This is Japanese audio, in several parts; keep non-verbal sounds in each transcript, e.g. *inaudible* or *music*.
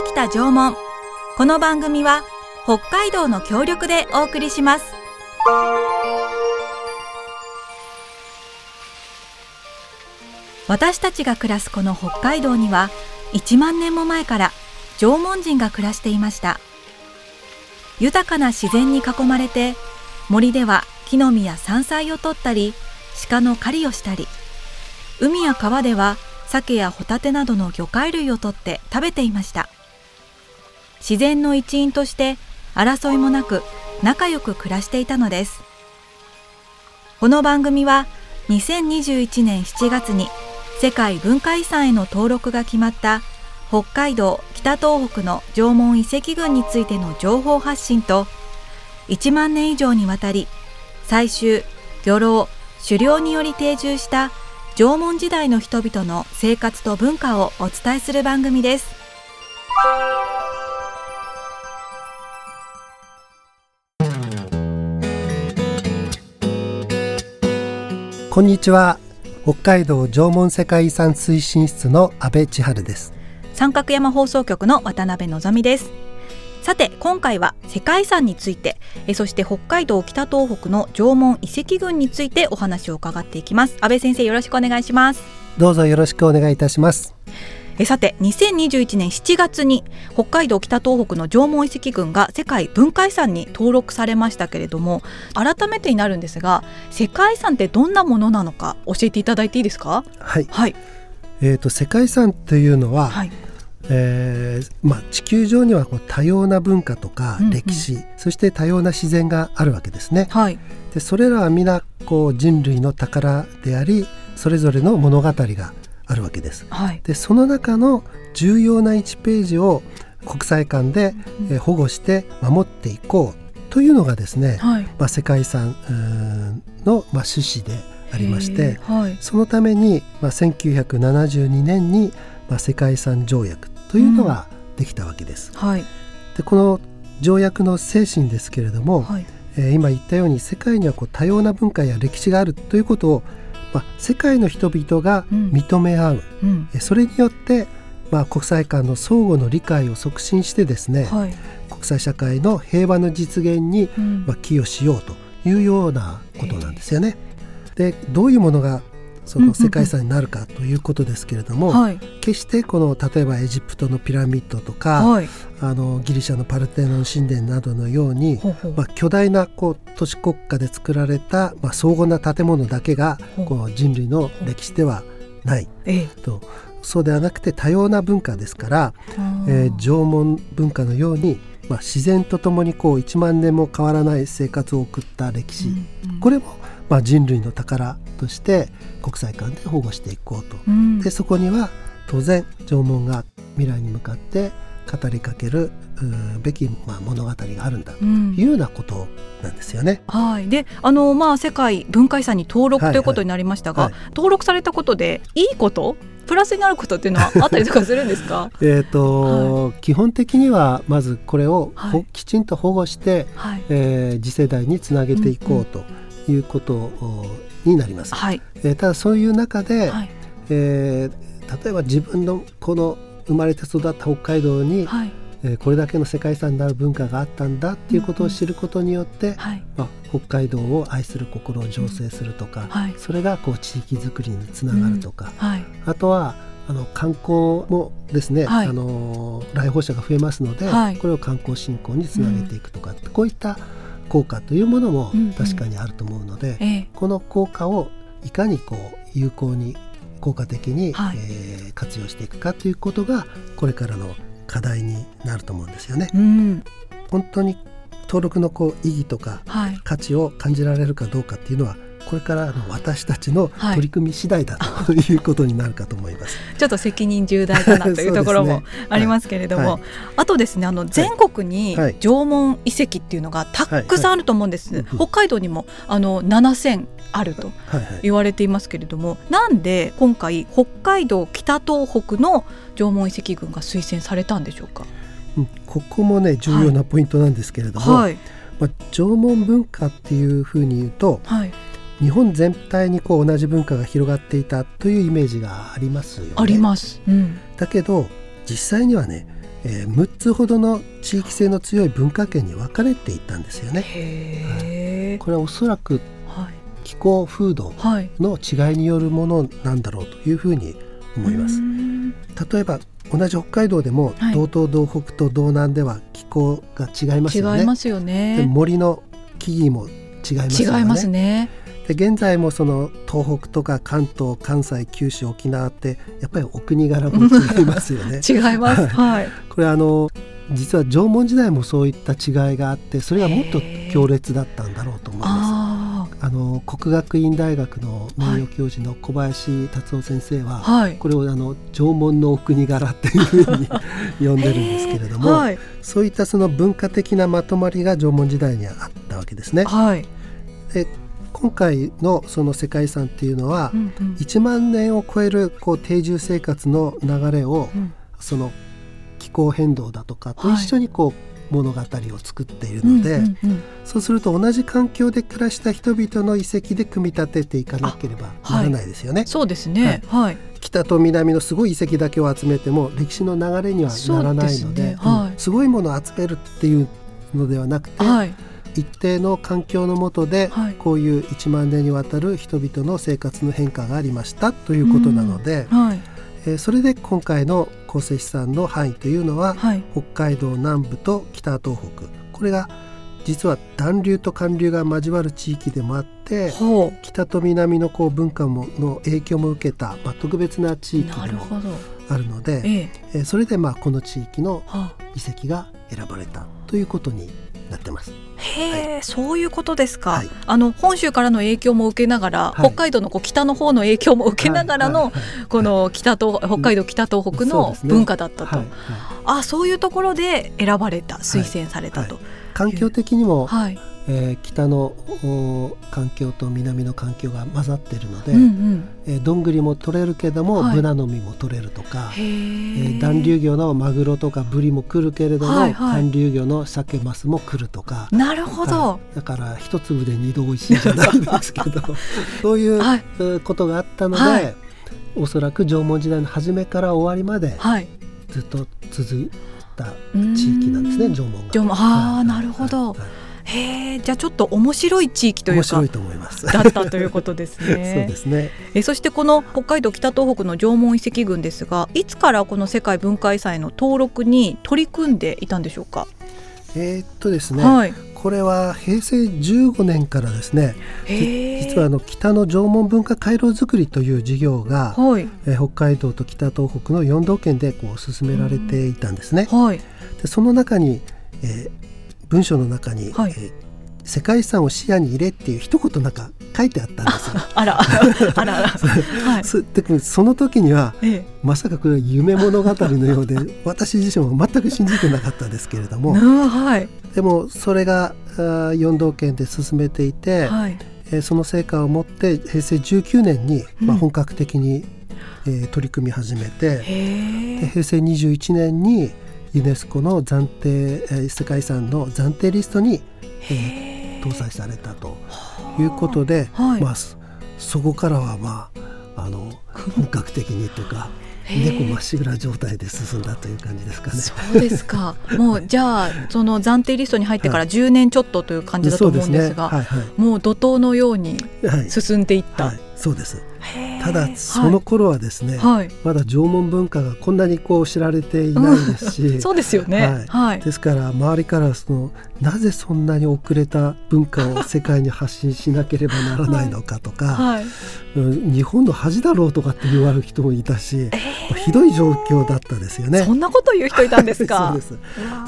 北北縄文この番組は北海道の協力でお送りします私たちが暮らすこの北海道には1万年も前から縄文人が暮らしていました豊かな自然に囲まれて森では木の実や山菜を取ったり鹿の狩りをしたり海や川では鮭やホタテなどの魚介類を取って食べていました自然の一員として争いもなく仲良く暮らしていたのです。この番組は2021年7月に世界文化遺産への登録が決まった北海道北東北の縄文遺跡群についての情報発信と1万年以上にわたり採集漁労狩猟により定住した縄文時代の人々の生活と文化をお伝えする番組です。こんにちは。北海道縄文世界遺産推進室の阿部千春です。三角山放送局の渡辺のぞみです。さて今回は世界遺産についてえそして北海道北東北の縄文遺跡群についてお話を伺っていきます。安倍先生よろしくお願いします。どうぞよろしくお願いいたしますえさて2021年7月に北海道北東北の縄文遺跡群が世界文化遺産に登録されましたけれども改めてになるんですが世界遺産ってどんなものなのか教えていただいていいですか？はい、はい、えーと、世界遺産というのは、はい。えーまあ、地球上にはこう多様な文化とか歴史、うん。うん、そして多様な自然があるわけですね。はい、でそれらは皆こう人類の宝でありそれぞれの物語があるわけです。はい、でその中の重要な1ページを国際間で、え保護して守っていこうというのがですね、はい、まあ、世界遺産の、まあ、趣旨でありまして、はい、そのために、まあ、1972年に、まあ、世界遺産条約というのができたわけです。うん、はい、でこの条約の精神ですけれども、はい、えー、今言ったように世界にはこう多様な文化や歴史があるということをまあ、世界の人々が認め合う、うん。うん、それによって、まあ、国際間の相互の理解を促進してですね、はい、国際社会の平和の実現に、うん、まあ、寄与しようというようなことなんですよね。でどういうものがその世界遺産になるかということですけれども、はい、決してこの例えばエジプトのピラミッドとか、はい、あのギリシャのパルテノン神殿などのようにまあ、巨大なこう都市国家で作られた、まあ、荘厳な建物だけがこう人類の歴史ではない。ええ。と。そうではなくて多様な文化ですから、あえー縄文文化のように、まあ、自然とともにこう1万年も変わらない生活を送った歴史、これも、まあ、人類の宝として国際間で保護していこうと。うん。でそこには当然縄文が未来に向かって語りかけるべき、まあ、物語があるんだとうん。いうようなことなんですよね。はい、であの、まあ、世界文化遺産に登録はいということになりましたが、はい。登録されたことでいいこと？プラスになることっていうのは *laughs* あったりとかするんですか？*laughs* えーと基本的にはまずこれをほ、はい。きちんと保護して、はい、えー次世代につなげていこうということおになります。はい。えーただそういう中で、はい。えー例えば自分のこの生まれて育った北海道に、はい。えーこれだけの世界遺産になる文化があったんだっていうことを知ることによって、はい。まあ、北海道を愛する心を醸成するとか、はい。それがこう地域づくりにつながるとか、はい。あとはあの観光もですね、はい。あの来訪者が増えますので、はい。これを観光振興につなげていくとか、こういった効果というものもうんうん。確かにあると思うので、ええ。この効果をいかにこう有効に効果的に、はい。えー活用していくかということがこれからの課題になると思うんですよね。うん。本当に登録のこう意義とかはい。価値を感じられるかどうかっていうのはこれからの私たちのはい。取り組み次第だということになるかと思います。*laughs* ちょっと責任重大だなというところもありますけれども、はい。あとですねあの全国にはい。縄文遺跡っていうのがたくさんあると思うんです、はい。はい。北海道にもあの7000あるとはい。はい。言われていますけれどもなんで今回北海道北東北の縄文遺跡群が推薦されたんでしょうか？うんここもね重要なポイントなんですけれども、はい。まあ、縄文文化っていうふうに言うとはい日本全体にこう同じ文化が広がっていたというイメージがありますよね。あります。うんだけど実際にはねえー、6つほどの地域性の強い文化圏に分かれていったんですよね。はい、これはおそらく気候風土の違いによるものなんだろうというふうに思います。例えば同じ北海道でも、道東道北と道南では気候が違いますよね。違いますよね。森の木々も違いますよね。違いますね。で現在もその東北とか関東関西九州沖縄ってやっぱりお国柄も違いますよね。*laughs* 違います。はい。これあの実は縄文時代もそういった違いがあってそれがもっと強烈だったんだろうと思います。あの国学院大学の名誉教授の小林達夫先生は、はい、これをあの縄文のお国柄っていうふうに *laughs* 呼んでるんですけれども、はい、そういったその文化的なまとまりが縄文時代にあったわけですね。はい、で今回のその世界遺産っていうのは、うんうん、1万年を超えるこう定住生活の流れを、うん、その気候変動だとかと一緒にこう、はい物語を作っているので、うんうんうん、そうすると同じ環境で暮らした人々の遺跡で組み立てていかなければならないですよね。はい、そうですね、はい、北と南のすごい遺跡だけを集めても歴史の流れにはならないので、ね。はい、うん、すごいものを集めるっていうのではなくて、一定の環境の下で、はい、こういう1万年にわたる人々の生活の変化がありましたということなので、はい、えー、それで今回の構成資産の範囲というのは、はい、北海道南部と北東北。これが実は暖流と寒流が交わる地域でもあって北と南のこう文化もの影響も受けた、まあ、特別な地域でもあるので、ええ。ー、それでまあこの地域の遺跡が選ばれたということになってます。へえ、はい、そういうことですか、はい、あの本州からの影響も受けながら、はい、北海道のこう北の方の影響も受けながらの、この北と北海道北東北の文化だったと、あそういうところで選ばれた推薦されたと。環境的にも、はいえー、北の環境と南の環境が混ざっているので、うんうん、えー、どんぐりも取れるけども、はい、ブナの実も取れるとか、えー、暖流魚のマグロとかブリも来るけれども、はいはい、寒流魚の鮭マスも来るとか。なるほど、だから一粒で二度美味しいじゃないですけど *laughs* そういう、はい、ことがあったので、はい、おそらく縄文時代の初めから終わりまで、ずっと続いた地域なんですね縄文が。縄文。ああ、なるほど、へえじゃあちょっと面白い地域というか面白いと思います。だったということですね。*laughs* そうですね。えそしてこの北海道北東北の縄文遺跡群ですがいつからこの世界文化遺産の登録に取り組んでいたんでしょうか？えー、っとですね、はい、これは平成15年からですね実はあの北の縄文文化回廊づくりという事業が、はい、えー、北海道と北東北の4道県でこう進められていたんですね。はい、でその中に、えー、文章の中に、はい、えー、世界遺産を視野に入れっていう一言なんか書いてあったんですよ。あらあら *laughs* はい、そその時には、ええ、まさかこれは夢物語のようで *laughs* 私自身も全く信じてなかったですけれども、はい、でもそれが四道県で進めていて、はい、えー、その成果をもって平成19年に、まあ、本格的に、うん、えー、取り組み始めてで平成21年にユネスコの暫定世界遺産の暫定リストに、えー、搭載されたということで、はい、まあ、そこからは、まあ、あの本格的にというか。猫まっしぐら状態で進んだという感じですかね。そうですか。*laughs* もうじゃあその暫定リストに入ってから10年ちょっとという感じだと思うんですが、はいねはいはい、もう怒涛のように進んでいった。はい、そうです。ただその頃はですね、はい、まだ縄文文化がこんなにこう知られていないですし、うん、*laughs* そうですよね、はい、ですから周りからそのなぜそんなに遅れた文化を世界に発信しなければならないのかとか、はい、日本の恥だろうとかって言われる人もいたし、えー、ひどい状況だったですよね。そんなこと言う人いたんですか？*laughs* そうです。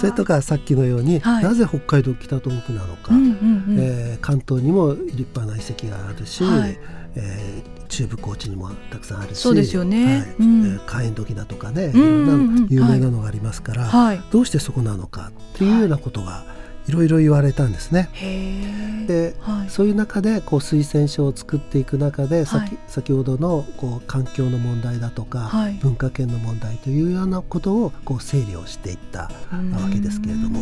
それとかさっきのように、なぜ北海道北東北なのか、うんうんうん、えー、関東にも立派な遺跡があるし、はいえー、中部高知にもたくさんあるしそうですよね、はい。うん、火炎時だとかねいろんな有名なのがありますから、はい、どうしてそこなのかっていうようなことが、いろいろ言われたんですね。で、はい、そういう中でこう推薦書を作っていく中で、はい、先ほどのこう環境の問題だとか、はい、文化圏の問題というようなことをこう整理をしていったわけですけれども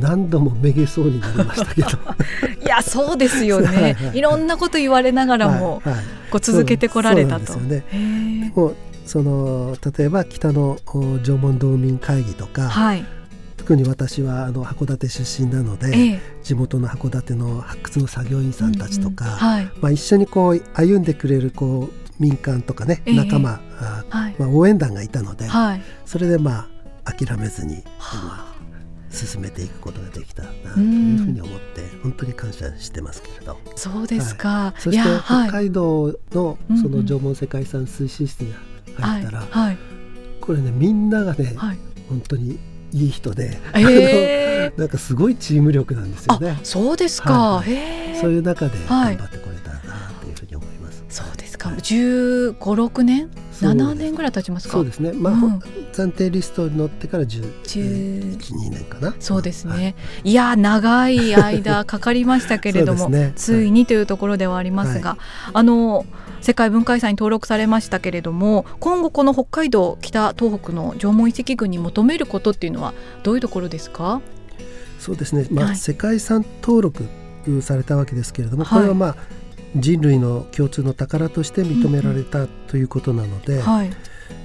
何度もめげそうになりましたけど *laughs* いやそうですよね。*laughs* はい、いろんなこと言われながらも、こう続けてこられたと。でね、もその例えば北の縄文道民会議とか、はい、特に私はあの函館出身なので、ええ、地元の函館の発掘の作業員さんたちとか、うんうんはい、まあ、一緒にこう歩んでくれるこう民間とかね、え、仲間、はい、まあ、応援団がいたので、それでまあ諦めずに、まあ、進めていくことができたなというふうに思って本当に感謝してますけれど。そうですか、はい、そして北海道のその縄文世界遺産推進室に入ったら、はい、これねみんながね、本当にいい人で、えー、なんかすごいチーム力なんですよね。そうですか、はい、そういう中で頑張ってこれたなというふうに思います。そうですか、十五六年7年ぐらい経ちますか？そうですね、まあ、うん、暫定リストに載ってから12年かな。そうですね、はい、いや長い間かかりましたけれども、ね、ついにというところではありますが、はい、あの世界文化遺産に登録されましたけれども今後この北海道北東北の縄文遺跡群に求めることっていうのはどういうところですか？そうですね、まあ、はい、世界遺産登録されたわけですけれども、これはまあ人類の共通の宝として認められたということなので、うんはい、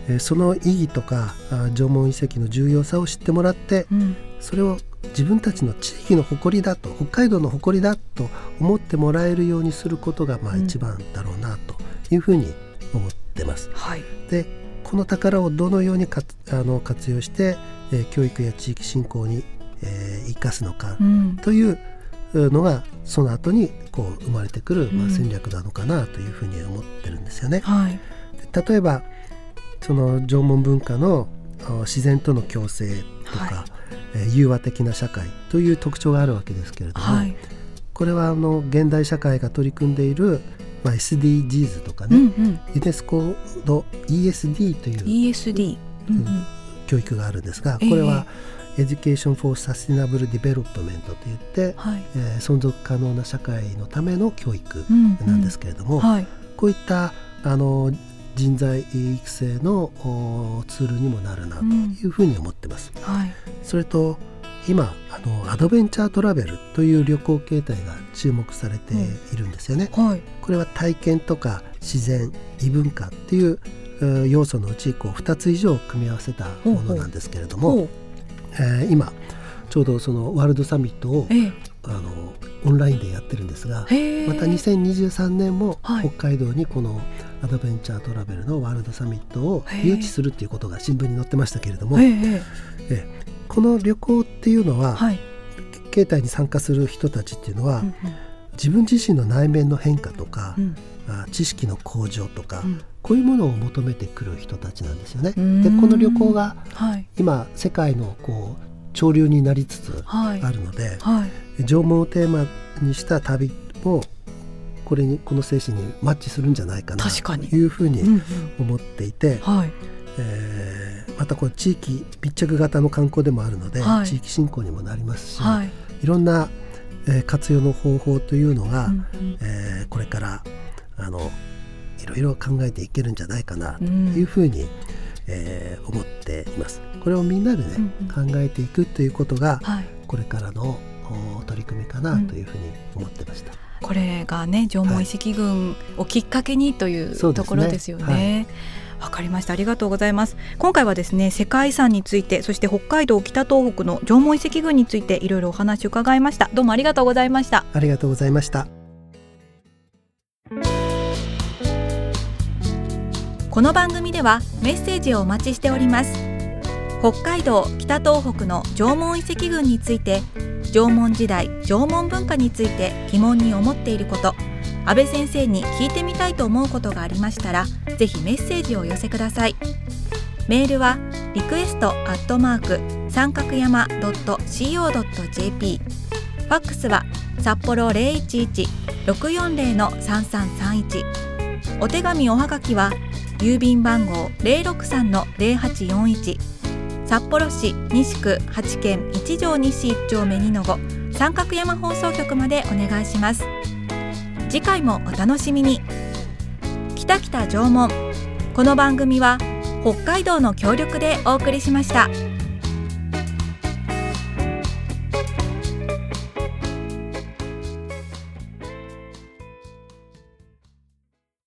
えその意義とか縄文遺跡の重要さを知ってもらって、うん、それを自分たちの地域の誇りだと北海道の誇りだと思ってもらえるようにすることがまあ一番だろうなというふうに思ってます。うんはい、でこの宝をどのようにかあの活用して、えー、教育や地域振興に、えー、生かすのかという、のがその後にこう生まれてくる、まあ、戦略なのかなというふうに思ってるんですよね。はい、例えばその縄文文化の自然との共生とか、はい、えー、融和的な社会という特徴があるわけですけれども、はい、これはあの現代社会が取り組んでいる、まあ、SDGs とかね、うんうん、ユネスコの ESD という、ESD うんうん、教育があるんですがこれは、えー Education for Sustainable Development といって、はい、えー、存続可能な社会のための教育なんですけれども、うんうんはい、こういったあの人材育成のツールにもなるなというふうに思ってます。うん。はい、それと今あのアドベンチャートラベルという旅行形態が注目されているんですよね。はい、これは体験とか自然異文化っていう要素のうちこう2つ以上組み合わせたものなんですけれども、えー、今ちょうどそのワールドサミットを、ええ、あのオンラインでやってるんですがまた2023年も北海道にこのアドベンチャートラベルのワールドサミットを誘致するっていうことが新聞に載ってましたけれども、え。この旅行っていうのは、はい、携帯に参加する人たちっていうのは、うんうん、自分自身の内面の変化とか、うん、知識の向上とか、うん、こういうものを求めてくる人たちなんですよね。でこの旅行が今、世界のこう潮流になりつつあるので、はい。はい、縄文をテーマにした旅もこれにこの精神にマッチするんじゃないかなというふうに思っていて、うんうん、えー、またこう地域密着型の観光でもあるので、はい、地域振興にもなりますし、はい、いろんな、えー、活用の方法というのが、えー、これからあのいろいろ考えていけるんじゃないかなというふうに、うん、えー、思っています。これをみんなでね、考えていくということが、はい、これからの取り組みかなというふうに思ってました。うん、これがね縄文遺跡群をきっかけにという、ところですよね。わかりました。ありがとうございます。今回はですね世界遺産についてそして北海道北東北の縄文遺跡群についていろいろお話を伺いました。どうもありがとうございました。ありがとうございました。この番組ではメッセージをお待ちしております。北海道北東北の縄文遺跡群について縄文時代縄文文化について疑問に思っていること安倍先生に聞いてみたいと思うことがありましたらぜひメッセージをお寄せください。メールはリクエストアットマーク三角山 .co.jp ファックスは札幌011-640-3331お手紙おはがきは郵便番号063-0841札幌市西区八軒一条西一丁目二の五三角山放送局までお願いします。次回もお楽しみに北北縄文この番組は北海道の協力でお送りしました。